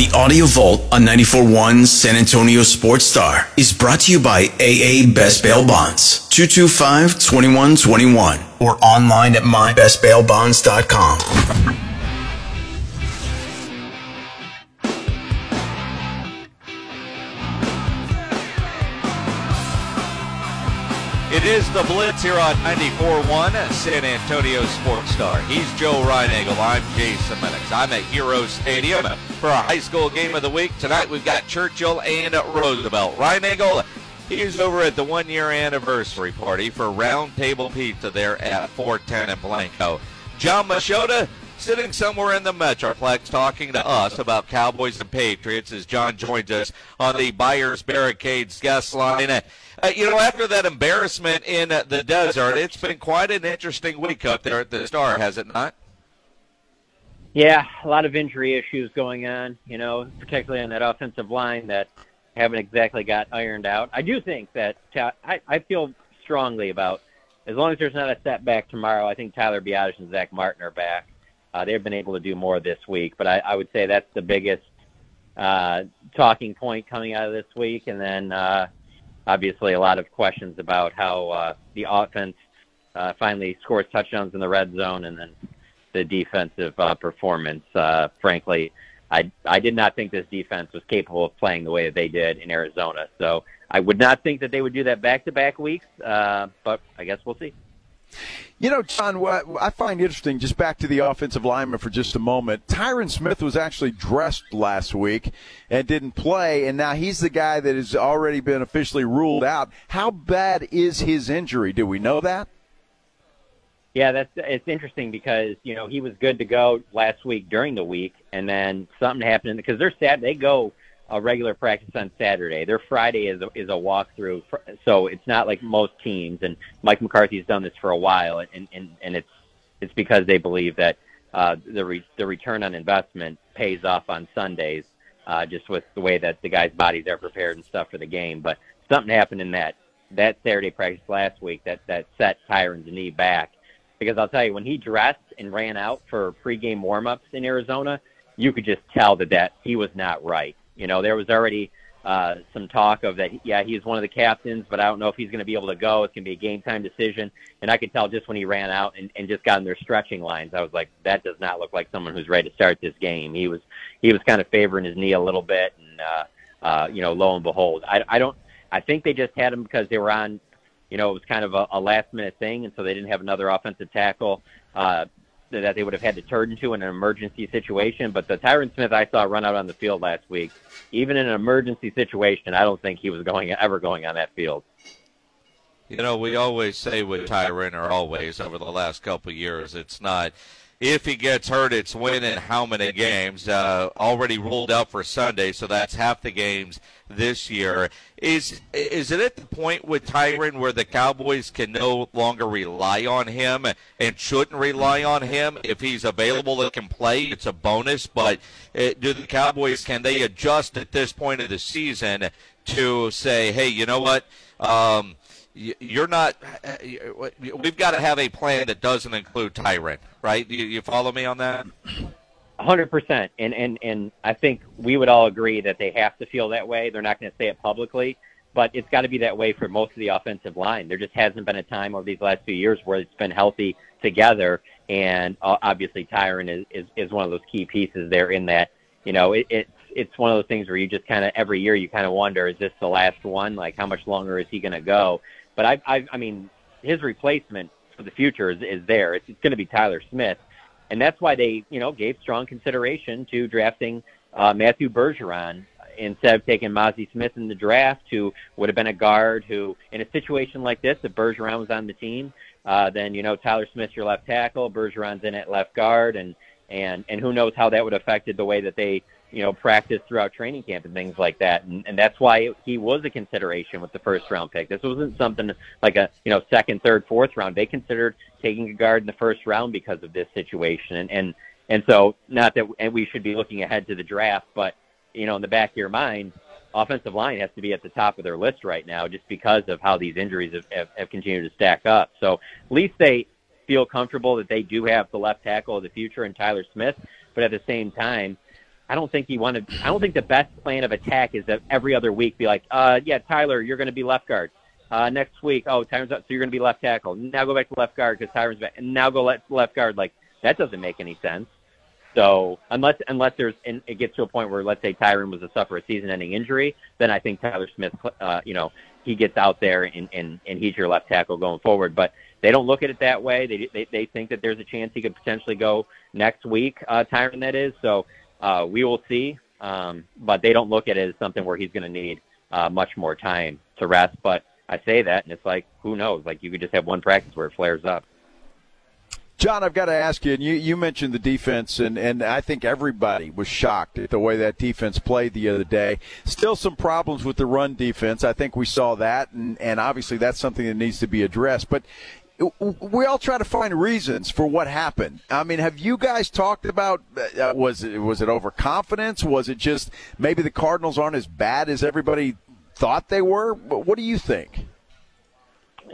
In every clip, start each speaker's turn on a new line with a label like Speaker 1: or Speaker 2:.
Speaker 1: The Audio Vault on 94.1 San Antonio Sports Star is brought to you by AA Best Bail Bonds, 225-2121, or online at mybestbailbonds.com.
Speaker 2: It is the Blitz here on 94.1 San Antonio Sports Star. He's Joe Reinagle. I'm Jason Minix. I'm at Hero Stadium for our high school game of the week. Tonight we've got Churchill and Roosevelt. Reinagle, he's over at the one-year anniversary party for Round Table Pizza there at 410 in Blanco. Jon Machota sitting somewhere in the Metroplex talking to us about Cowboys and Patriots as Jon joins us on the Buyers Barricades guest line. Uh, you know, after that embarrassment in the desert, it's been quite an interesting week up there at the Star, has it not?
Speaker 3: Yeah, a lot of injury issues going on, you know, particularly on that offensive line that haven't exactly got ironed out. I do think that I, I feel strongly about as long as there's not a setback tomorrow, I think Tyler Biadasz and Zack Martin are back. Uh, they've been able to do more this week, but I, I would say that's the biggest uh, talking point coming out of this week. And then uh, obviously a lot of questions about how uh, the offense uh, finally scores touchdowns in the red zone and then the defensive uh, performance. Uh, frankly, I I did not think this defense was capable of playing the way that they did in Arizona. So I would not think that they would do that back to back weeks. Uh, but I guess we'll see.
Speaker 4: You know, Jon, what I find interesting, just back to the offensive lineman for just a moment. Tyron Smith was actually dressed last week and didn't play, and now he's the guy that has already been officially ruled out. How bad is his injury? Do we know that?
Speaker 3: Yeah, that's it's interesting because you know he was good to go last week during the week, and then something happened because they're sad. They go a regular practice on Saturday. Their Friday is a, is a walkthrough, so it's not like most teams. And Mike McCarthy's done this for a while, and and and it's it's because they believe that uh, the re, the return on investment pays off on Sundays, uh, just with the way that the guys' bodies are prepared and stuff for the game. But something happened in that that Saturday practice last week that that set Tyron's knee back. Because I'll tell you, when he dressed and ran out for pregame warmups in Arizona, you could just tell that that he was not right you know, there was already uh, some talk of that. Yeah, he's one of the captains, but I don't know if he's going to be able to go. It's going to be a game time decision. And I could tell just when he ran out and, and just got in their stretching lines, I was like, that does not look like someone who's ready to start this game. He was he was kind of favoring his knee a little bit, and uh, uh, you know, lo and behold, I, I don't. I think they just had him because they were on. You know, it was kind of a, a last minute thing, and so they didn't have another offensive tackle. Uh, that they would have had to turn to in an emergency situation. But the Tyron Smith I saw run out on the field last week, even in an emergency situation, I don't think he was going ever going on that field.
Speaker 2: You know, we always say with Tyron, or always over the last couple of years, it's not if he gets hurt, it's when and how many games. Uh, already ruled out for Sunday, so that's half the games this year. Is is it at the point with Tyron where the Cowboys can no longer rely on him and shouldn't rely on him if he's available and can play? It's a bonus, but uh, do the Cowboys can they adjust at this point of the season to say, hey, you know what? Um, you're not. We've got to have a plan that doesn't include Tyron, right? You, you follow me on that?
Speaker 3: Hundred percent, and and and I think we would all agree that they have to feel that way. They're not going to say it publicly, but it's got to be that way for most of the offensive line. There just hasn't been a time over these last few years where it's been healthy together, and uh, obviously Tyron is, is is one of those key pieces there. In that, you know, it, it's it's one of those things where you just kind of every year you kind of wonder, is this the last one? Like, how much longer is he going to go? But I, I, I mean, his replacement for the future is, is there. It's, it's going to be Tyler Smith, and that's why they, you know, gave strong consideration to drafting uh, Matthew Bergeron instead of taking Mazi Smith in the draft, who would have been a guard. Who, in a situation like this, if Bergeron was on the team, uh, then you know Tyler Smith's your left tackle, Bergeron's in at left guard, and and and who knows how that would have affected the way that they you know practice throughout training camp and things like that. And, and that's why he was a consideration with the first round pick. This wasn't something like a you know second, third, fourth round. They considered taking a guard in the first round because of this situation. And and and so not that and we should be looking ahead to the draft, but you know in the back of your mind offensive line has to be at the top of their list right now just because of how these injuries have, have, have continued to stack up. So at least they feel comfortable that they do have the left tackle of the future in Tyler Smith, but at the same time, I don't think he wanted. I don't think the best plan of attack is that every other week be like, uh, yeah, Tyler, you're going to be left guard. Uh, next week, oh, Tyron's up, so you're going to be left tackle. Now go back to left guard because Tyron's back, and now go left left guard. Like that doesn't make any sense. So unless unless there's and it gets to a point where let's say Tyron was to suffer a season-ending injury, then I think Tyler Smith, uh, you know, he gets out there and and and he's your left tackle going forward. But they don't look at it that way. They they they think that there's a chance he could potentially go next week. Uh, Tyron, that is. So uh, we will see. Um, but they don't look at it as something where he's going to need uh, much more time to rest. But I say that, and it's like, who knows? Like you could just have one practice where it flares up.
Speaker 4: Jon, I've got to ask you, and you, you mentioned the defense, and, and I think everybody was shocked at the way that defense played the other day. Still some problems with the run defense. I think we saw that, and, and obviously that's something that needs to be addressed. But we all try to find reasons for what happened. I mean, have you guys talked about uh, was it was it overconfidence? Was it just maybe the Cardinals aren't as bad as everybody thought they were? What do you think?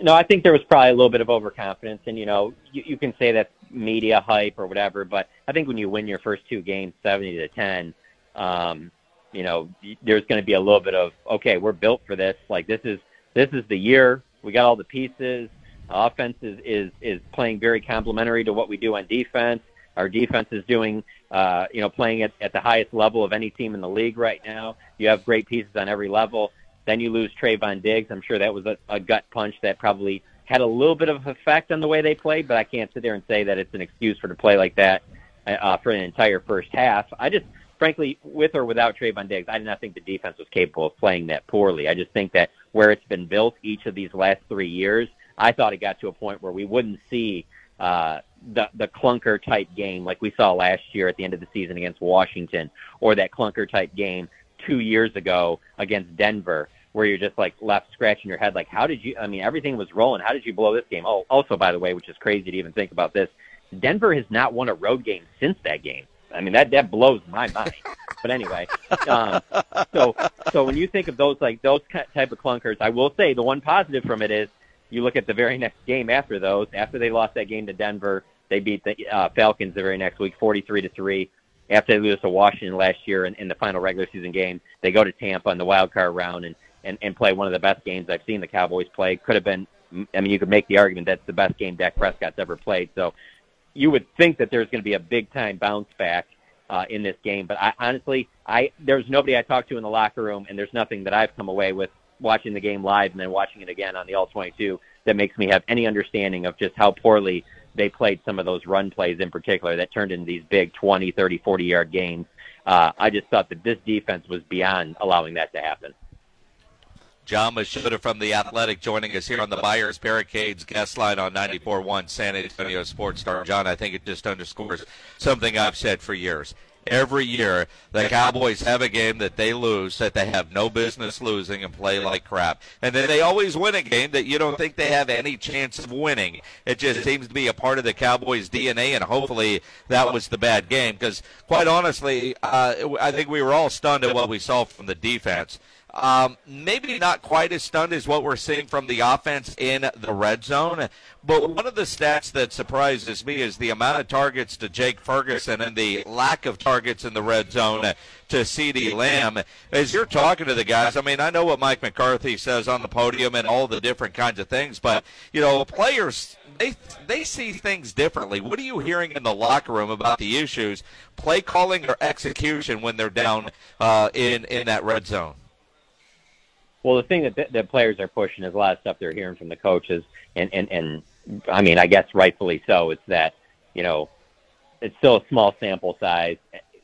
Speaker 3: No, I think there was probably a little bit of overconfidence, and you know, you, you can say that's media hype or whatever, but I think when you win your first two games, seventy to ten, um, you know, there's going to be a little bit of okay, we're built for this. Like this is this is the year. We got all the pieces. Offense is is, is playing very complementary to what we do on defense. Our defense is doing, uh, you know, playing at, at the highest level of any team in the league right now. You have great pieces on every level. Then you lose Trevon Diggs. I'm sure that was a, a gut punch that probably had a little bit of effect on the way they played, but I can't sit there and say that it's an excuse for to play like that uh, for an entire first half. I just, frankly, with or without Trevon Diggs, I did not think the defense was capable of playing that poorly. I just think that where it's been built each of these last three years, I thought it got to a point where we wouldn't see uh, the the clunker type game like we saw last year at the end of the season against Washington, or that clunker type game two years ago against Denver where you're just like left scratching your head, like, how did you? I mean, everything was rolling. How did you blow this game? Oh, also, by the way, which is crazy to even think about this, Denver has not won a road game since that game. I mean, that that blows my mind. but anyway, um, so so when you think of those like those type of clunkers, I will say the one positive from it is you look at the very next game after those. After they lost that game to Denver, they beat the uh, Falcons the very next week, forty-three to three. After they lose to Washington last year in, in the final regular season game, they go to Tampa in the wild card round and and, and play one of the best games I've seen the Cowboys play. Could have been, I mean, you could make the argument that's the best game Dak Prescott's ever played. So you would think that there's going to be a big time bounce back uh, in this game. But I honestly, I there's nobody I talked to in the locker room, and there's nothing that I've come away with watching the game live and then watching it again on the All 22 that makes me have any understanding of just how poorly they played some of those run plays in particular that turned into these big 20, 30, 40 yard games. Uh, I just thought that this defense was beyond allowing that to happen.
Speaker 2: Jon Machota from The Athletic joining us here on the Buyers Barricades guest line on 94.1 San Antonio Sports Star. Jon, I think it just underscores something I've said for years. Every year, the Cowboys have a game that they lose that they have no business losing and play like crap. And then they always win a game that you don't think they have any chance of winning. It just seems to be a part of the Cowboys' DNA, and hopefully that was the bad game. Because, quite honestly, uh, I think we were all stunned at what we saw from the defense. Um, maybe not quite as stunned as what we're seeing from the offense in the red zone. But one of the stats that surprises me is the amount of targets to Jake Ferguson and the lack of targets in the red zone to CeeDee Lamb. As you're talking to the guys, I mean, I know what Mike McCarthy says on the podium and all the different kinds of things, but, you know, players they they see things differently. What are you hearing in the locker room about the issues, play calling or execution when they're down uh, in in that red zone?
Speaker 3: Well, the thing that the, players are pushing is a lot of stuff they're hearing from the coaches, and and and I mean, I guess rightfully so. It's that you know, it's still a small sample size.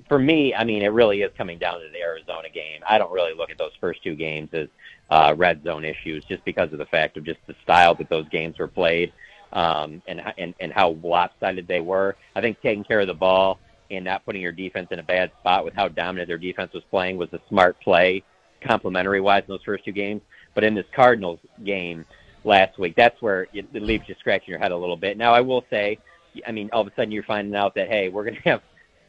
Speaker 3: For me, I mean, it really is coming down to the Arizona game. I don't really look at those first two games as uh, red zone issues, just because of the fact of just the style that those games were played, um, and and and how lopsided they were. I think taking care of the ball and not putting your defense in a bad spot with how dominant their defense was playing was a smart play, complementary wise in those first two games. But in this Cardinals game last week, that's where it, it leaves you scratching your head a little bit. Now, I will say, I mean, all of a sudden you're finding out that hey, we're going to have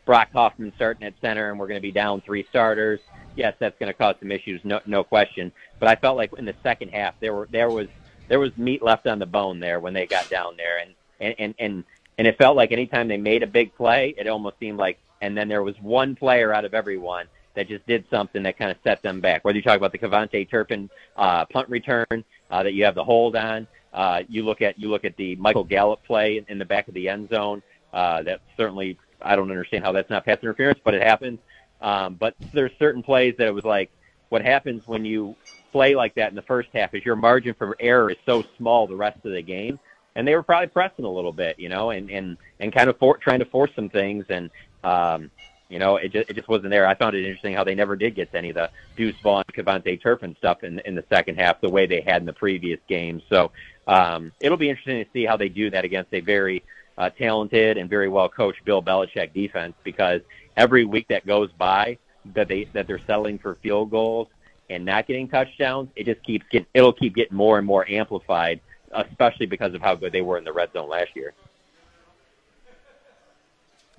Speaker 3: Brock Hoffman starting at center, and we're going to be down three starters. Yes, that's going to cause some issues, no, no question. But I felt like in the second half there were there was there was meat left on the bone there when they got down there, and and and and, and it felt like anytime they made a big play, it almost seemed like, and then there was one player out of everyone that just did something that kind of set them back. Whether you talk about the KaVontae Turpin uh, punt return uh, that you have the hold on, uh, you look at you look at the Michael Gallup play in the back of the end zone. Uh, that certainly I don't understand how that's not pass interference, but it happens. Um, but there's certain plays that it was like what happens when you play like that in the first half is your margin for error is so small the rest of the game. And they were probably pressing a little bit, you know, and and and kind of for, trying to force some things, and um, you know, it just it just wasn't there. I found it interesting how they never did get to any of the Deuce Vaughn, KaVontae Turpin stuff in in the second half the way they had in the previous games. So um, it'll be interesting to see how they do that against a very uh, talented and very well coached Bill Belichick defense because every week that goes by that they that they're settling for field goals and not getting touchdowns, it just keeps getting it'll keep getting more and more amplified, especially because of how good they were in the red zone last year.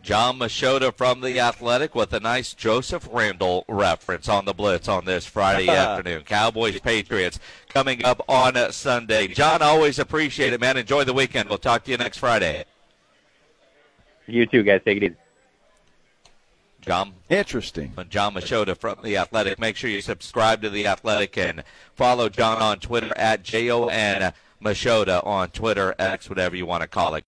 Speaker 2: Jon Machota from The Athletic with a nice Joseph Randle reference on the Blitz on this Friday afternoon. Cowboys Patriots coming up on Sunday. Jon, always appreciate it, man. Enjoy the weekend. We'll talk to you next Friday.
Speaker 3: You too, guys. Take it easy.
Speaker 2: Jon.
Speaker 4: Interesting.
Speaker 2: Jon Machota from The Athletic. Make sure you subscribe to The Athletic and follow Jon on Twitter at J-O-N Machota on Twitter, X, whatever you want to call it.